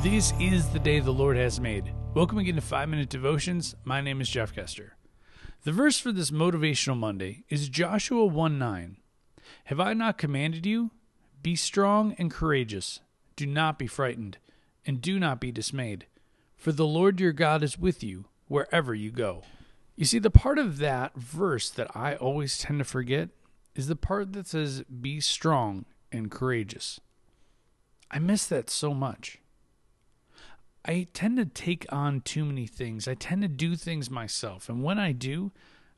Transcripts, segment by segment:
This is the day the Lord has made. Welcome again to 5 Minute Devotions. My name is Jeff Kester. The verse for this motivational Monday is Joshua 1 9. Have I not commanded you? Be strong and courageous. Do not be frightened, and do not be dismayed, for the Lord your God is with you wherever you go. You see, the part of that verse that I always tend to forget is the part that says, Be strong and courageous. I miss that so much. I tend to take on too many things. I tend to do things myself. And when I do,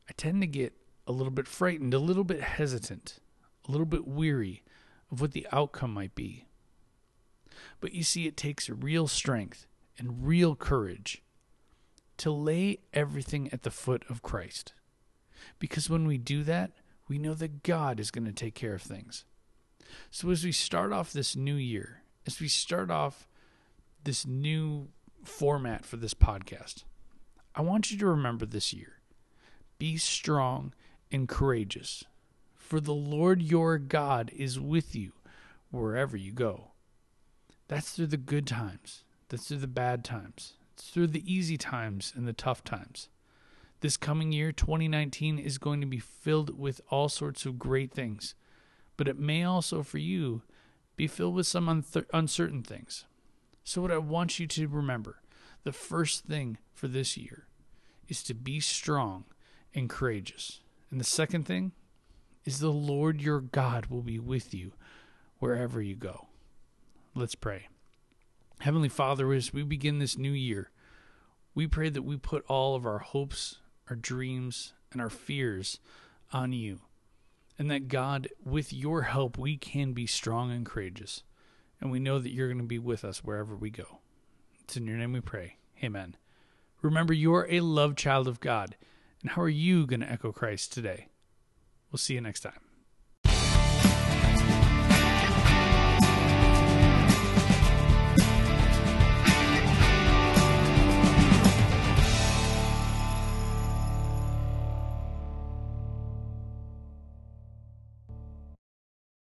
I tend to get a little bit frightened, a little bit hesitant, a little bit weary of what the outcome might be. But you see, it takes real strength and real courage to lay everything at the foot of Christ. Because when we do that, we know that God is going to take care of things. So as we start off this new year, as we start off this new format for this podcast, I want you to remember this year be strong and courageous, for the Lord your God is with you wherever you go. That's through the good times, that's through the bad times, it's through the easy times and the tough times. This coming year, 2019, is going to be filled with all sorts of great things, but it may also, for you, be filled with some uncertain things. So, what I want you to remember the first thing for this year is to be strong and courageous. And the second thing is the Lord your God will be with you wherever you go. Let's pray. Heavenly Father, as we begin this new year, we pray that we put all of our hopes, our dreams, and our fears on you. And that God, with your help, we can be strong and courageous and we know that you're going to be with us wherever we go. It's in your name we pray. Amen. Remember, you are a loved child of God. And how are you going to echo Christ today? We'll see you next time.